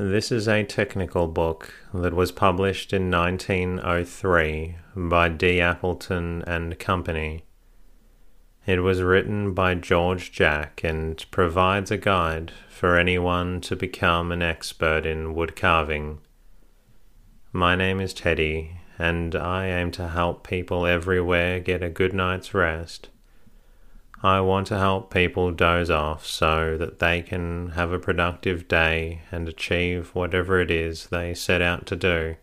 this is a technical book that was published in 1903 by D. Appleton and Company. It was written by George Jack and provides a guide for anyone to become an expert in wood carving. My name is Teddy, and I aim to help people everywhere get a good night's rest I want to help people doze off so that they can have a productive day and achieve whatever it is they set out to do.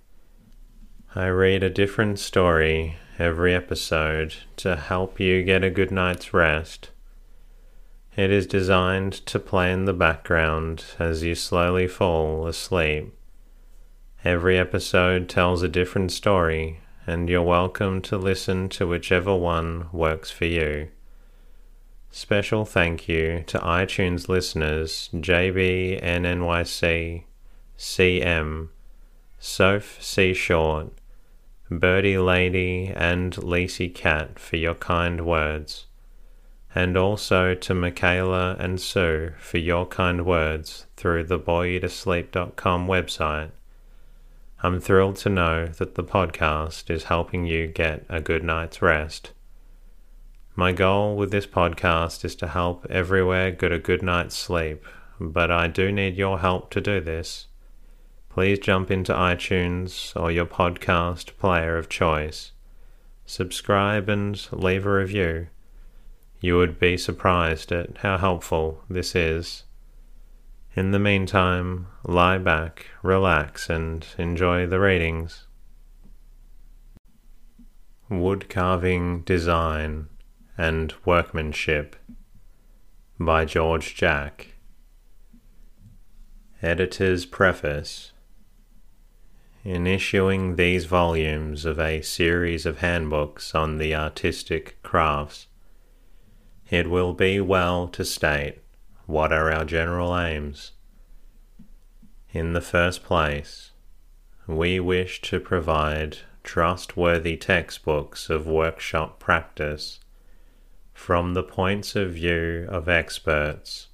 I read a different story every episode to help you get a good night's rest. It is designed to play in the background as you slowly fall asleep. Every episode tells a different story, and you're welcome to listen to whichever one works for you. Special thank you to iTunes listeners JBNNYC, CM, Soph C. Short, Birdie Lady, and Lacey Cat for your kind words, and also to Michaela and Sue for your kind words through the boreyoutosleep.com website. I'm thrilled to know that the podcast is helping you get a good night's rest. My goal with this podcast is to help everywhere get a good night's sleep, but I do need your help to do this. Please jump into iTunes or your podcast player of choice. Subscribe and leave a review. You would be surprised at how helpful this is. In the meantime, lie back, relax, and enjoy the readings. Wood Carving Design and Workmanship by George Jack. Editor's Preface In issuing these volumes of a series of handbooks on the artistic crafts, it will be well to state what are our general aims. In the first place, we wish to provide trustworthy textbooks of workshop practice from the points of view of experts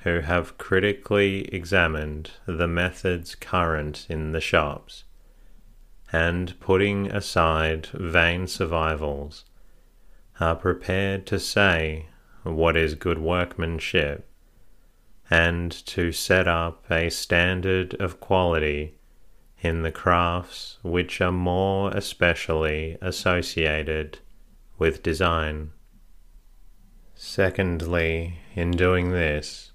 who have critically examined the methods current in the shops, and putting aside vain survivals, are prepared to say what is good workmanship, and to set up a standard of quality in the crafts which are more especially associated with design. Secondly, in doing this,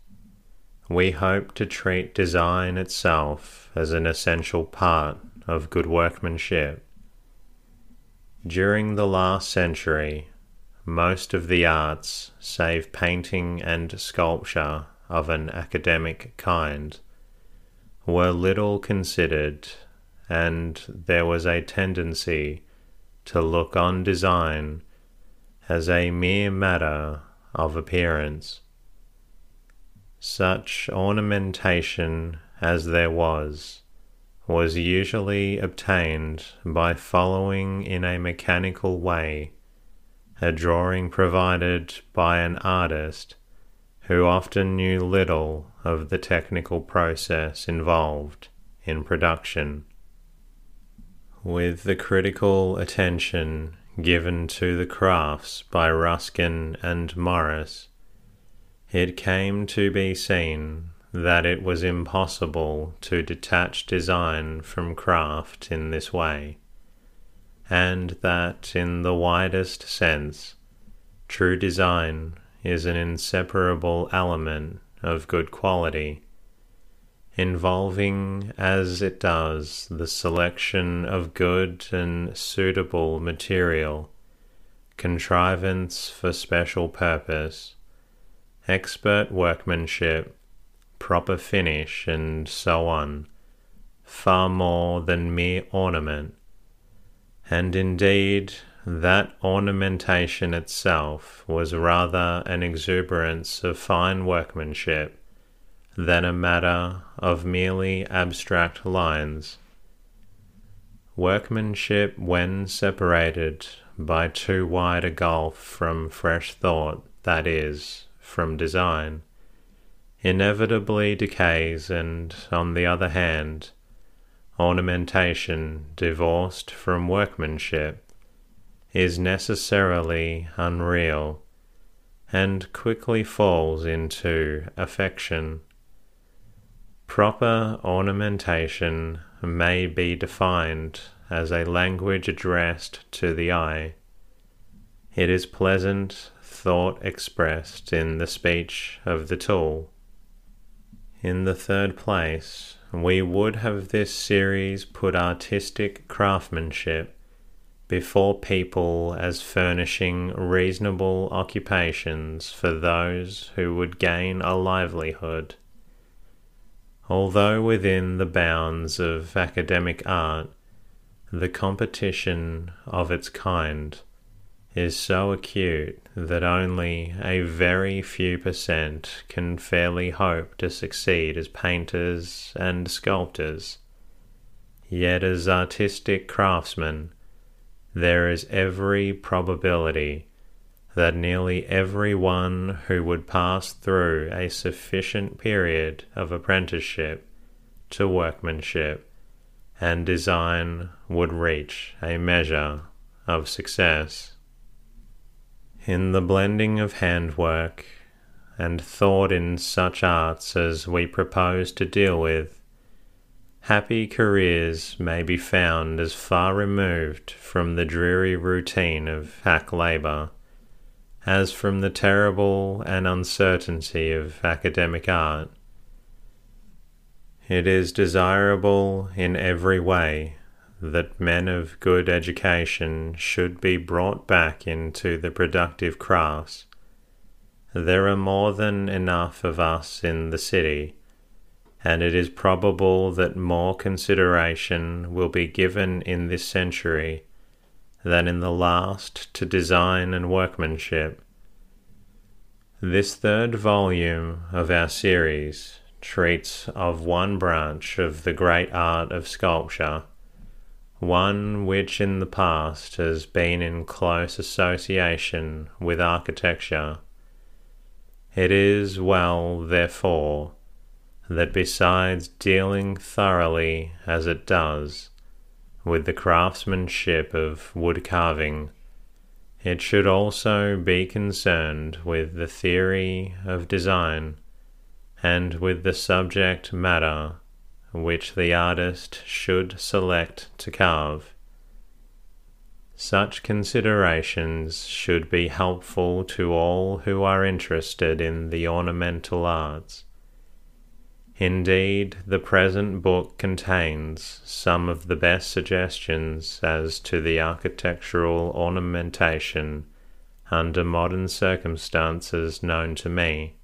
we hope to treat design itself as an essential part of good workmanship. During the last century, most of the arts, save painting and sculpture of an academic kind, were little considered, and there was a tendency to look on design as a mere matter of appearance. Such ornamentation as there was was usually obtained by following in a mechanical way a drawing provided by an artist who often knew little of the technical process involved in production. With the critical attention given to the crafts by Ruskin and Morris, it came to be seen that it was impossible to detach design from craft in this way, and that in the widest sense, true design is an inseparable element of good quality involving as it does the selection of good and suitable material, contrivance for special purpose, expert workmanship, proper finish, and so on, far more than mere ornament, and indeed that ornamentation itself was rather an exuberance of fine workmanship than a matter of merely abstract lines. Workmanship, when separated by too wide a gulf from fresh thought, that is, from design, inevitably decays, and, on the other hand, ornamentation divorced from workmanship is necessarily unreal and quickly falls into affection. Proper ornamentation may be defined as a language addressed to the eye. It is pleasant thought expressed in the speech of the tool. In the third place, we would have this series put artistic craftsmanship before people as furnishing reasonable occupations for those who would gain a livelihood. Although within the bounds of academic art, the competition of its kind is so acute that only a very few percent can fairly hope to succeed as painters and sculptors. Yet, as artistic craftsmen, there is every probability that nearly every one who would pass through a sufficient period of apprenticeship to workmanship and design would reach a measure of success. In the blending of handwork and thought in such arts as we propose to deal with, Happy careers may be found as far removed from the dreary routine of hack labour as from the terrible and uncertainty of academic art. It is desirable in every way that men of good education should be brought back into the productive crafts. There are more than enough of us in the city and it is probable that more consideration will be given in this century than in the last to design and workmanship. This third volume of our series treats of one branch of the great art of sculpture, one which in the past has been in close association with architecture. It is well, therefore, that besides dealing thoroughly as it does with the craftsmanship of wood carving, it should also be concerned with the theory of design and with the subject matter which the artist should select to carve. Such considerations should be helpful to all who are interested in the ornamental arts Indeed, the present book contains some of the best suggestions as to the architectural ornamentation under modern circumstances known to me.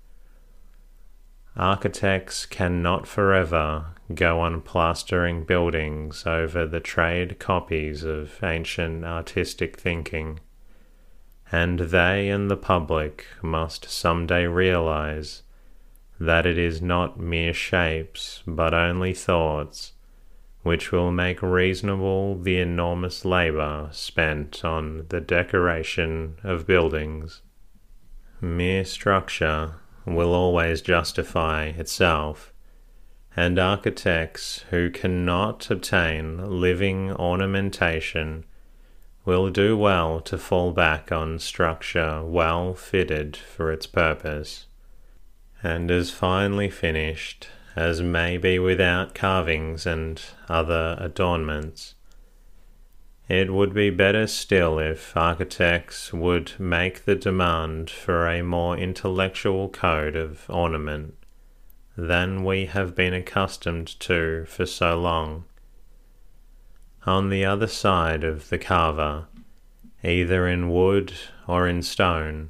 Architects cannot forever go on plastering buildings over the trade copies of ancient artistic thinking, and they and the public must some day realize that it is not mere shapes, but only thoughts, which will make reasonable the enormous labour spent on the decoration of buildings. Mere structure will always justify itself, and architects who cannot obtain living ornamentation will do well to fall back on structure well fitted for its purpose and as finely finished as may be without carvings and other adornments. It would be better still if architects would make the demand for a more intellectual code of ornament than we have been accustomed to for so long. On the other side of the carver, either in wood or in stone,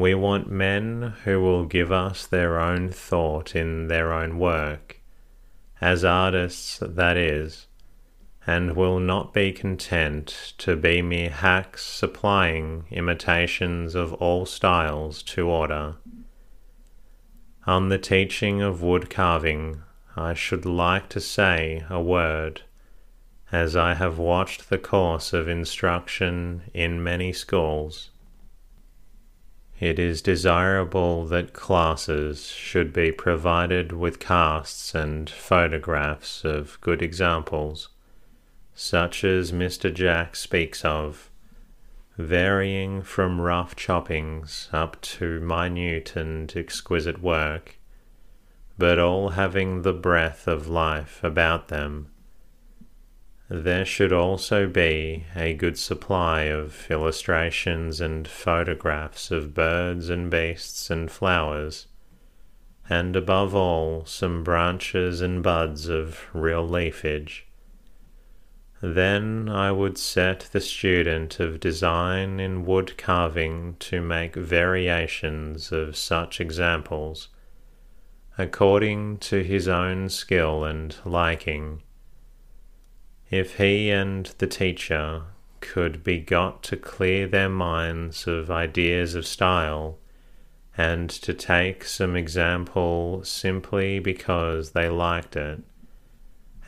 we want men who will give us their own thought in their own work, as artists, that is, and will not be content to be mere hacks supplying imitations of all styles to order. On the teaching of wood carving, I should like to say a word, as I have watched the course of instruction in many schools. It is desirable that classes should be provided with casts and photographs of good examples, such as Mr. Jack speaks of, varying from rough choppings up to minute and exquisite work, but all having the breath of life about them there should also be a good supply of illustrations and photographs of birds and beasts and flowers, and above all, some branches and buds of real leafage. Then I would set the student of design in wood carving to make variations of such examples, according to his own skill and liking if he and the teacher could be got to clear their minds of ideas of style and to take some example simply because they liked it,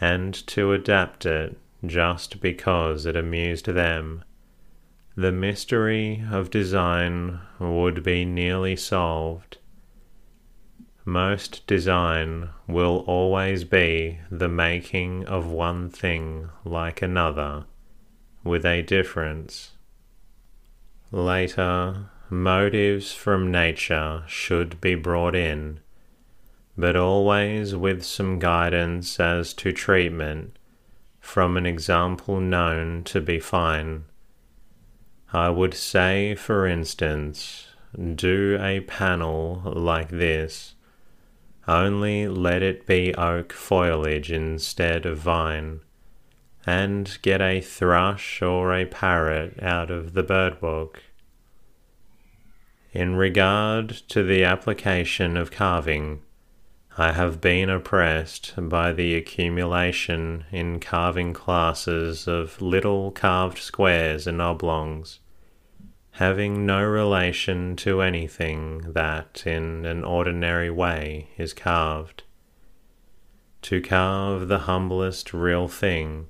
and to adapt it just because it amused them, the mystery of design would be nearly solved most design will always be the making of one thing like another, with a difference. Later, motives from nature should be brought in, but always with some guidance as to treatment from an example known to be fine. I would say, for instance, do a panel like this only let it be oak foliage instead of vine, and get a thrush or a parrot out of the bird book. In regard to the application of carving, I have been oppressed by the accumulation in carving classes of little carved squares and oblongs having no relation to anything that in an ordinary way is carved. To carve the humblest real thing,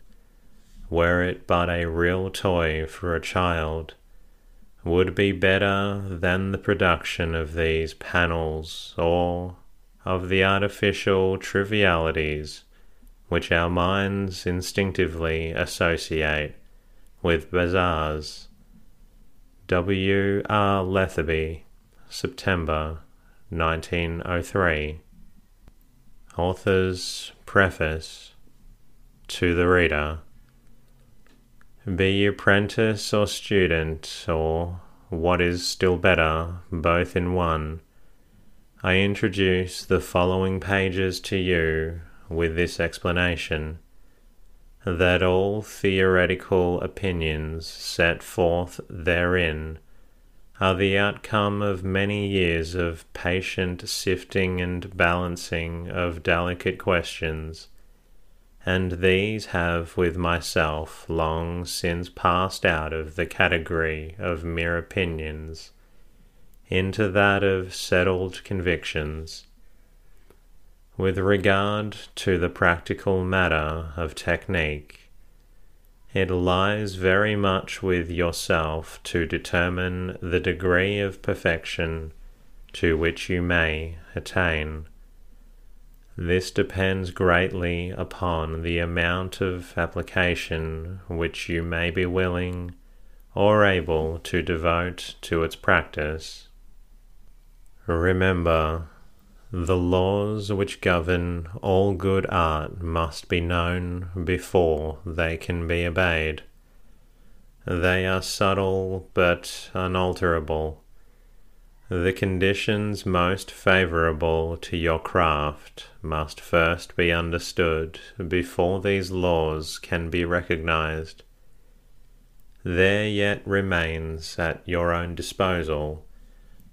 were it but a real toy for a child, would be better than the production of these panels or of the artificial trivialities which our minds instinctively associate with bazaars W. R. Lethaby, September 1903. Author's Preface to the Reader. Be you apprentice or student, or what is still better, both in one, I introduce the following pages to you with this explanation that all theoretical opinions set forth therein are the outcome of many years of patient sifting and balancing of delicate questions, and these have with myself long since passed out of the category of mere opinions into that of settled convictions with regard to the practical matter of technique, it lies very much with yourself to determine the degree of perfection to which you may attain. This depends greatly upon the amount of application which you may be willing or able to devote to its practice. Remember the laws which govern all good art must be known before they can be obeyed. They are subtle but unalterable. The conditions most favorable to your craft must first be understood before these laws can be recognized. There yet remains at your own disposal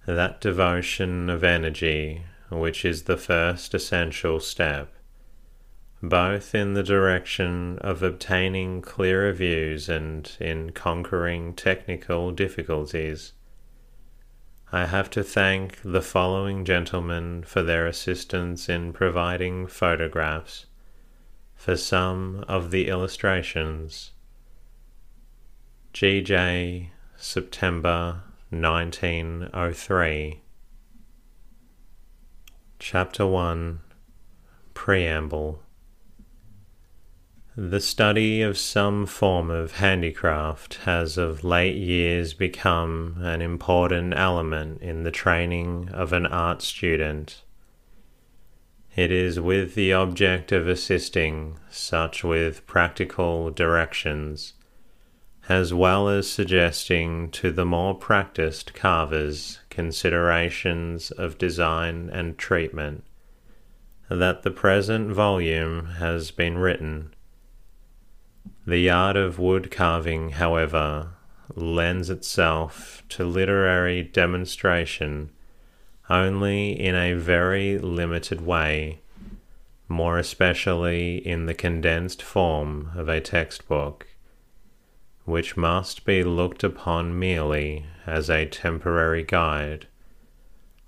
that devotion of energy which is the first essential step. both in the direction of obtaining clearer views and in conquering technical difficulties. I have to thank the following gentlemen for their assistance in providing photographs for some of the illustrations. GJ, September 1903. Chapter 1 Preamble the study of some form of handicraft has of late years become an important element in the training of an art student. It is with the object of assisting such with practical directions, as well as suggesting to the more practiced carvers considerations of design and treatment, that the present volume has been written. The art of wood carving, however, lends itself to literary demonstration only in a very limited way, more especially in the condensed form of a textbook, which must be looked upon merely as a temporary guide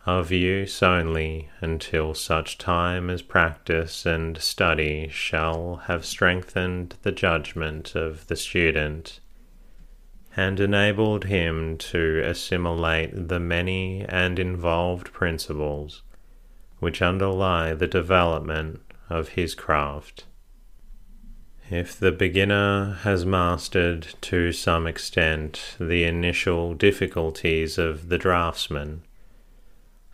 of use only until such time as practice and study shall have strengthened the judgment of the student and enabled him to assimilate the many and involved principles which underlie the development of his craft. If the beginner has mastered to some extent the initial difficulties of the draftsman,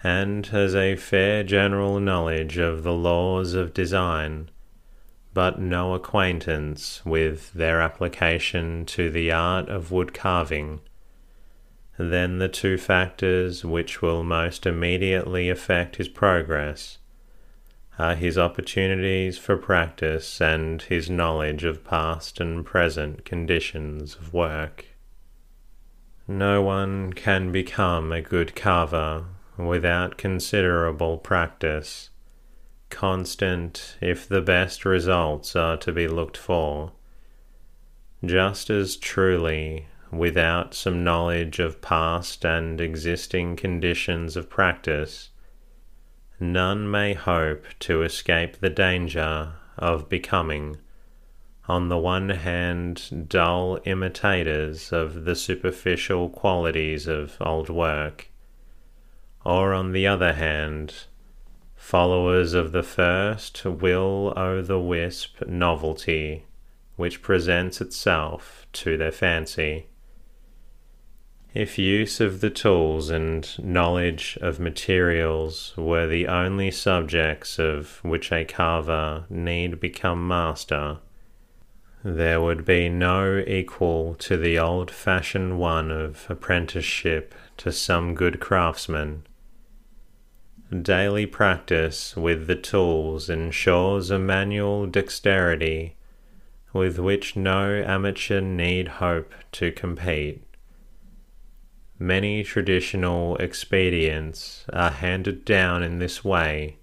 and has a fair general knowledge of the laws of design, but no acquaintance with their application to the art of wood carving, then the two factors which will most immediately affect his progress are his opportunities for practice and his knowledge of past and present conditions of work. No one can become a good carver without considerable practice, constant if the best results are to be looked for, just as truly without some knowledge of past and existing conditions of practice, none may hope to escape the danger of becoming, on the one hand, dull imitators of the superficial qualities of old work or on the other hand, followers of the first will o' the wisp novelty which presents itself to their fancy. If use of the tools and knowledge of materials were the only subjects of which a carver need become master, there would be no equal to the old fashioned one of apprenticeship to some good craftsman Daily practice with the tools ensures a manual dexterity with which no amateur need hope to compete. Many traditional expedients are handed down in this way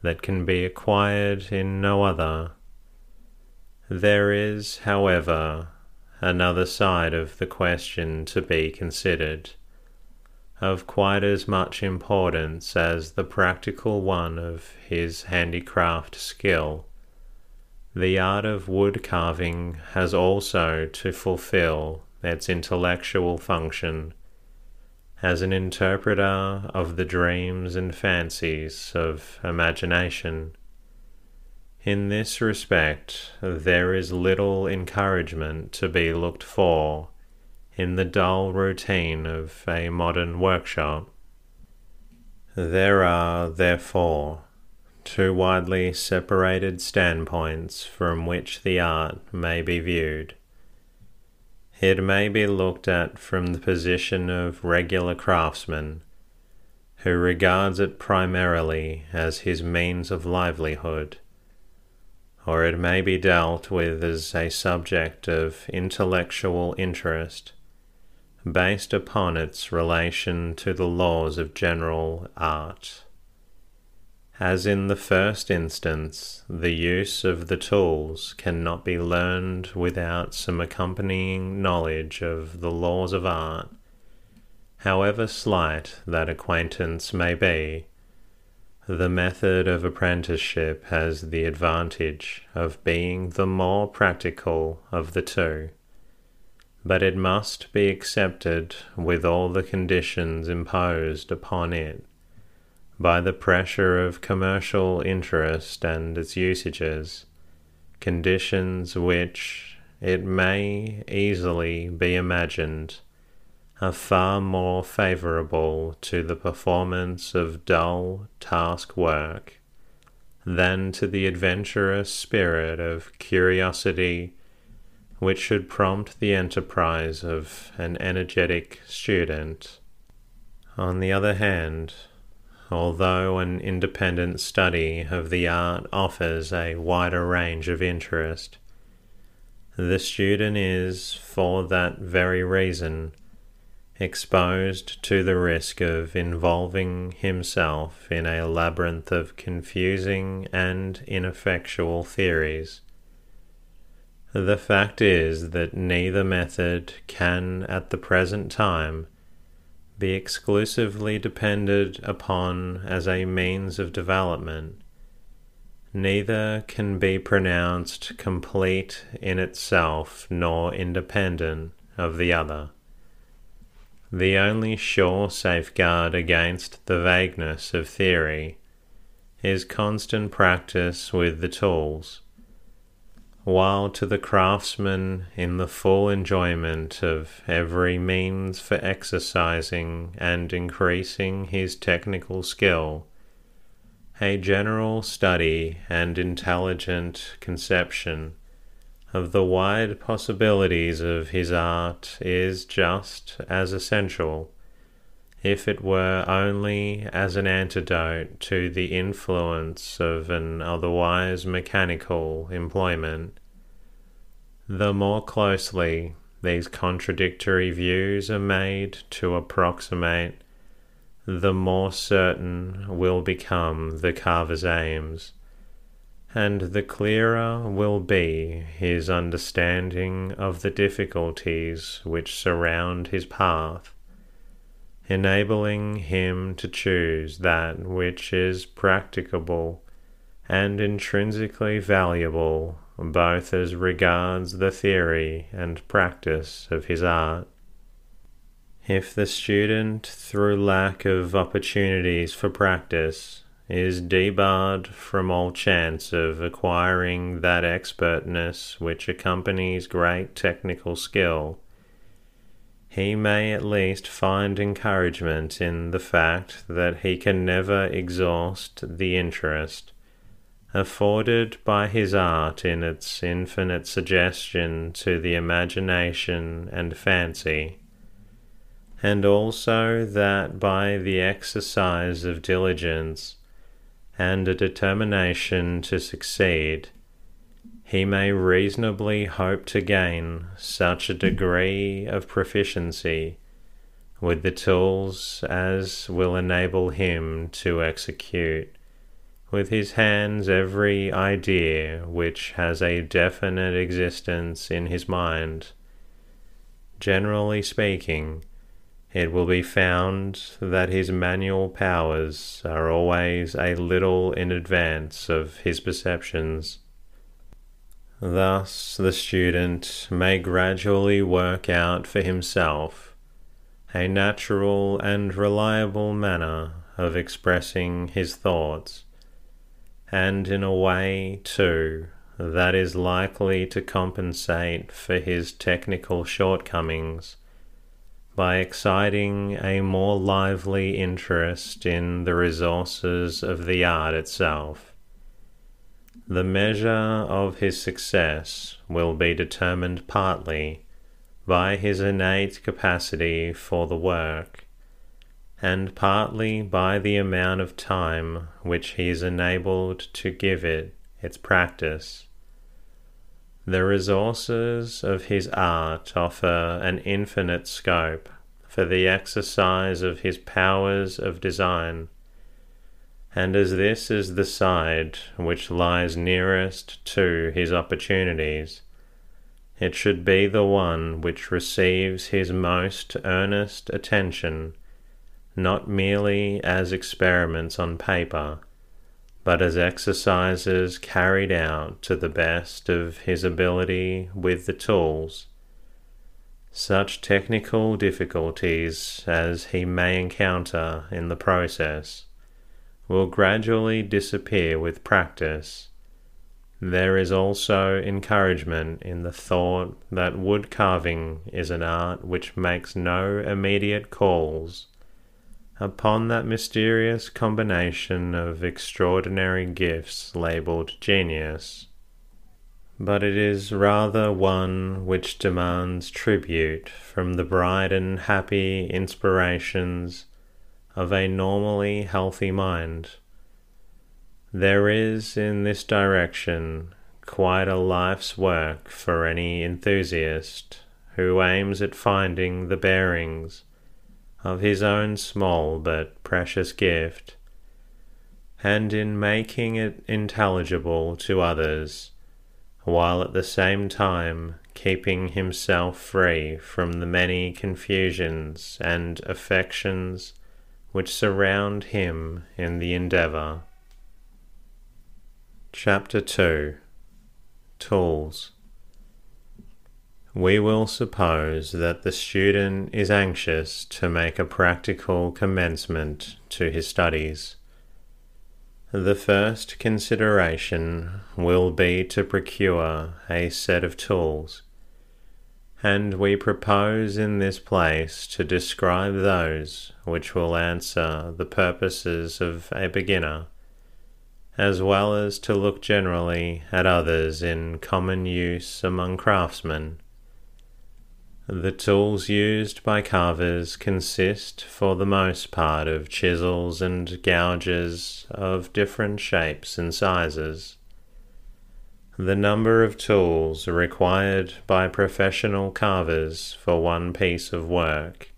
that can be acquired in no other. There is, however, another side of the question to be considered of quite as much importance as the practical one of his handicraft skill. The art of wood carving has also to fulfill its intellectual function as an interpreter of the dreams and fancies of imagination. In this respect, there is little encouragement to be looked for in the dull routine of a modern workshop. There are, therefore, two widely separated standpoints from which the art may be viewed. It may be looked at from the position of regular craftsman, who regards it primarily as his means of livelihood or it may be dealt with as a subject of intellectual interest based upon its relation to the laws of general art. As in the first instance, the use of the tools cannot be learned without some accompanying knowledge of the laws of art, however slight that acquaintance may be. The method of apprenticeship has the advantage of being the more practical of the two, but it must be accepted with all the conditions imposed upon it by the pressure of commercial interest and its usages, conditions which, it may easily be imagined, are far more favorable to the performance of dull task work than to the adventurous spirit of curiosity which should prompt the enterprise of an energetic student. On the other hand, although an independent study of the art offers a wider range of interest. The student is, for that very reason, exposed to the risk of involving himself in a labyrinth of confusing and ineffectual theories. The fact is that neither method can at the present time be exclusively depended upon as a means of development, neither can be pronounced complete in itself nor independent of the other. The only sure safeguard against the vagueness of theory is constant practice with the tools while to the craftsman in the full enjoyment of every means for exercising and increasing his technical skill, a general study and intelligent conception of the wide possibilities of his art is just as essential, if it were only as an antidote to the influence of an otherwise mechanical employment. The more closely these contradictory views are made to approximate, the more certain will become the carver's aims, and the clearer will be his understanding of the difficulties which surround his path enabling him to choose that which is practicable and intrinsically valuable both as regards the theory and practice of his art. If the student, through lack of opportunities for practice, is debarred from all chance of acquiring that expertness which accompanies great technical skill, he may at least find encouragement in the fact that he can never exhaust the interest afforded by his art in its infinite suggestion to the imagination and fancy, and also that by the exercise of diligence and a determination to succeed, he may reasonably hope to gain such a degree of proficiency with the tools as will enable him to execute with his hands every idea which has a definite existence in his mind. Generally speaking, it will be found that his manual powers are always a little in advance of his perceptions Thus, the student may gradually work out for himself a natural and reliable manner of expressing his thoughts, and in a way, too, that is likely to compensate for his technical shortcomings by exciting a more lively interest in the resources of the art itself. The measure of his success will be determined partly by his innate capacity for the work, and partly by the amount of time which he is enabled to give it its practice. The resources of his art offer an infinite scope for the exercise of his powers of design and as this is the side which lies nearest to his opportunities, it should be the one which receives his most earnest attention, not merely as experiments on paper, but as exercises carried out to the best of his ability with the tools. Such technical difficulties as he may encounter in the process will gradually disappear with practice. There is also encouragement in the thought that wood carving is an art which makes no immediate calls upon that mysterious combination of extraordinary gifts labeled genius, but it is rather one which demands tribute from the bright and happy inspirations of a normally healthy mind. There is in this direction quite a life's work for any enthusiast who aims at finding the bearings of his own small but precious gift, and in making it intelligible to others, while at the same time keeping himself free from the many confusions and affections which surround him in the endeavour. Chapter 2 Tools We will suppose that the student is anxious to make a practical commencement to his studies. The first consideration will be to procure a set of tools and we propose in this place to describe those which will answer the purposes of a beginner, as well as to look generally at others in common use among craftsmen. The tools used by carvers consist for the most part of chisels and gouges of different shapes and sizes. The number of tools required by professional carvers for one piece of work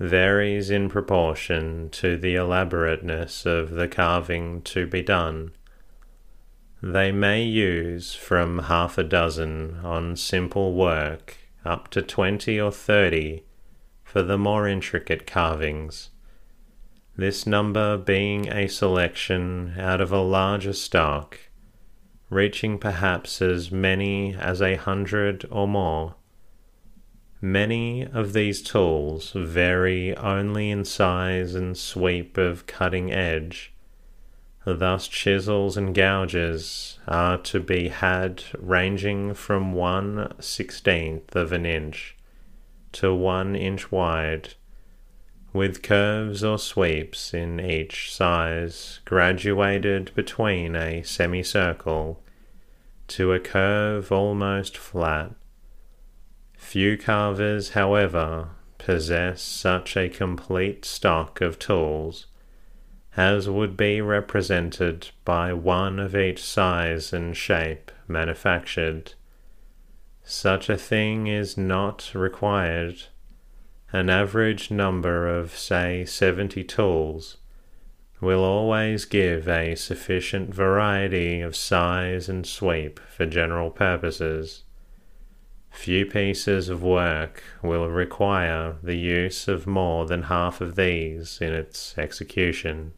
varies in proportion to the elaborateness of the carving to be done. They may use from half a dozen on simple work up to twenty or thirty for the more intricate carvings, this number being a selection out of a larger stock reaching perhaps as many as a hundred or more. Many of these tools vary only in size and sweep of cutting edge. Thus, chisels and gouges are to be had ranging from one sixteenth of an inch to one inch wide with curves or sweeps in each size graduated between a semicircle to a curve almost flat. Few carvers, however, possess such a complete stock of tools as would be represented by one of each size and shape manufactured. Such a thing is not required an average number of, say, 70 tools will always give a sufficient variety of size and sweep for general purposes. Few pieces of work will require the use of more than half of these in its execution.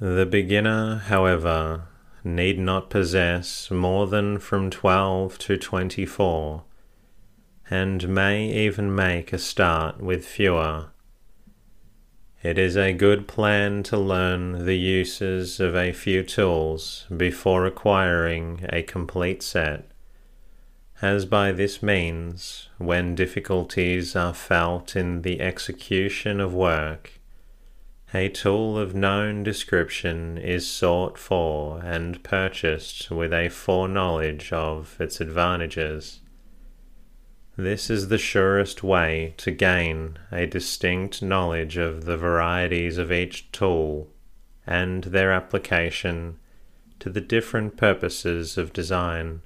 The beginner, however, need not possess more than from 12 to 24 and may even make a start with fewer. It is a good plan to learn the uses of a few tools before acquiring a complete set, as by this means, when difficulties are felt in the execution of work, a tool of known description is sought for and purchased with a foreknowledge of its advantages. This is the surest way to gain a distinct knowledge of the varieties of each tool and their application to the different purposes of design.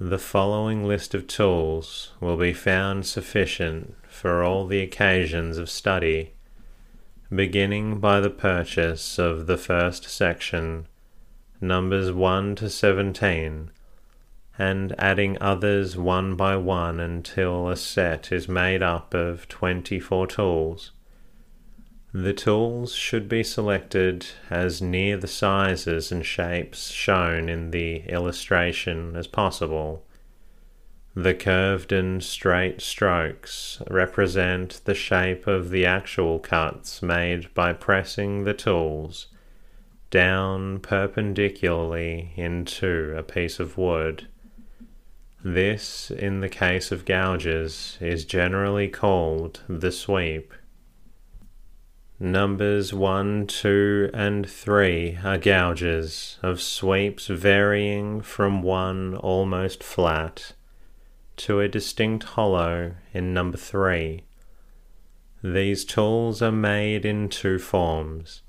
The following list of tools will be found sufficient for all the occasions of study, beginning by the purchase of the first section, numbers 1 to 17, and adding others one by one until a set is made up of 24 tools. The tools should be selected as near the sizes and shapes shown in the illustration as possible. The curved and straight strokes represent the shape of the actual cuts made by pressing the tools down perpendicularly into a piece of wood. This, in the case of gouges, is generally called the sweep. Numbers 1, 2, and 3 are gouges of sweeps varying from one almost flat to a distinct hollow in number 3. These tools are made in two forms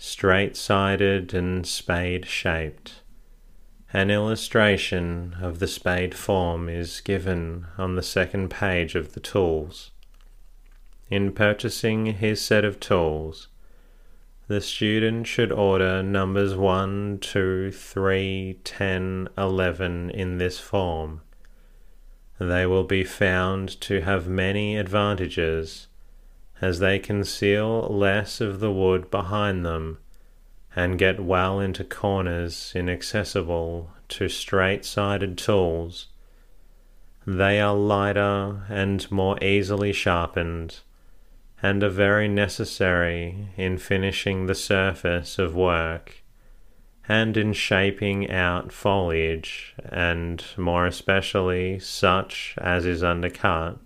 straight sided and spade shaped. An illustration of the spade form is given on the second page of the tools. In purchasing his set of tools, the student should order numbers 1, 2, 3, 10, 11 in this form. They will be found to have many advantages, as they conceal less of the wood behind them and get well into corners inaccessible to straight sided tools. They are lighter and more easily sharpened, and are very necessary in finishing the surface of work and in shaping out foliage, and more especially such as is undercut.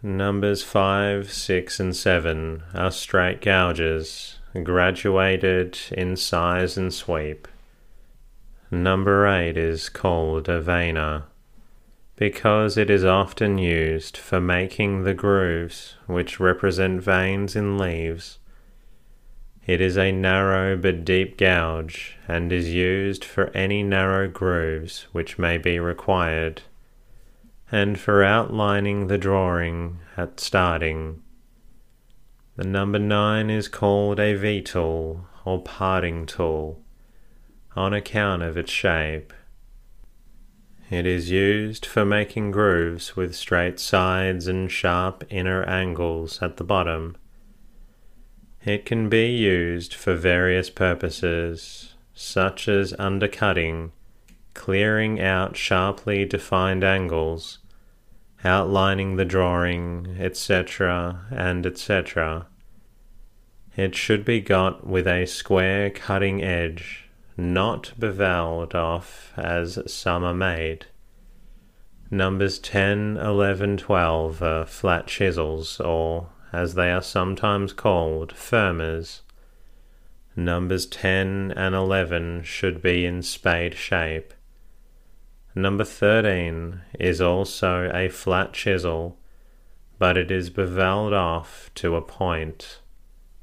Numbers 5, 6, and 7 are straight gouges graduated in size and sweep. Number 8 is called a veiner because it is often used for making the grooves which represent veins in leaves. It is a narrow but deep gouge and is used for any narrow grooves which may be required, and for outlining the drawing at starting. The number 9 is called a V tool or parting tool on account of its shape. It is used for making grooves with straight sides and sharp inner angles at the bottom. It can be used for various purposes, such as undercutting, clearing out sharply defined angles, outlining the drawing, etc., and etc. It should be got with a square cutting edge, not beveled off as some are made. Numbers 10, 11, 12 are flat chisels, or, as they are sometimes called, firmers. Numbers 10 and 11 should be in spade shape. Number 13 is also a flat chisel, but it is beveled off to a point,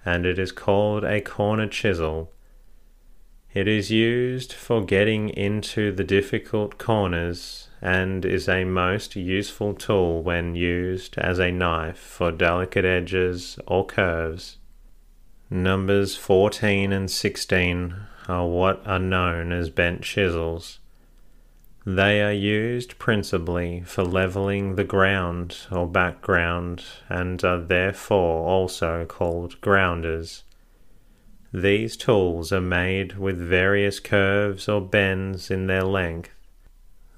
and it is called a corner chisel. It is used for getting into the difficult corners and is a most useful tool when used as a knife for delicate edges or curves. Numbers 14 and 16 are what are known as bent chisels. They are used principally for leveling the ground or background and are therefore also called grounders. These tools are made with various curves or bends in their length.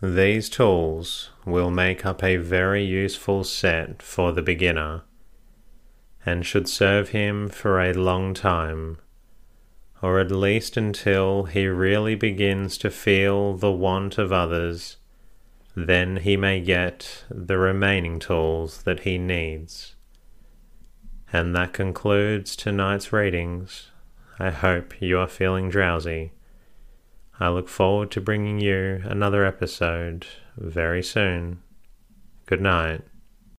These tools will make up a very useful set for the beginner and should serve him for a long time or at least until he really begins to feel the want of others, then he may get the remaining tools that he needs. And that concludes tonight's readings. I hope you are feeling drowsy. I look forward to bringing you another episode very soon. Good night.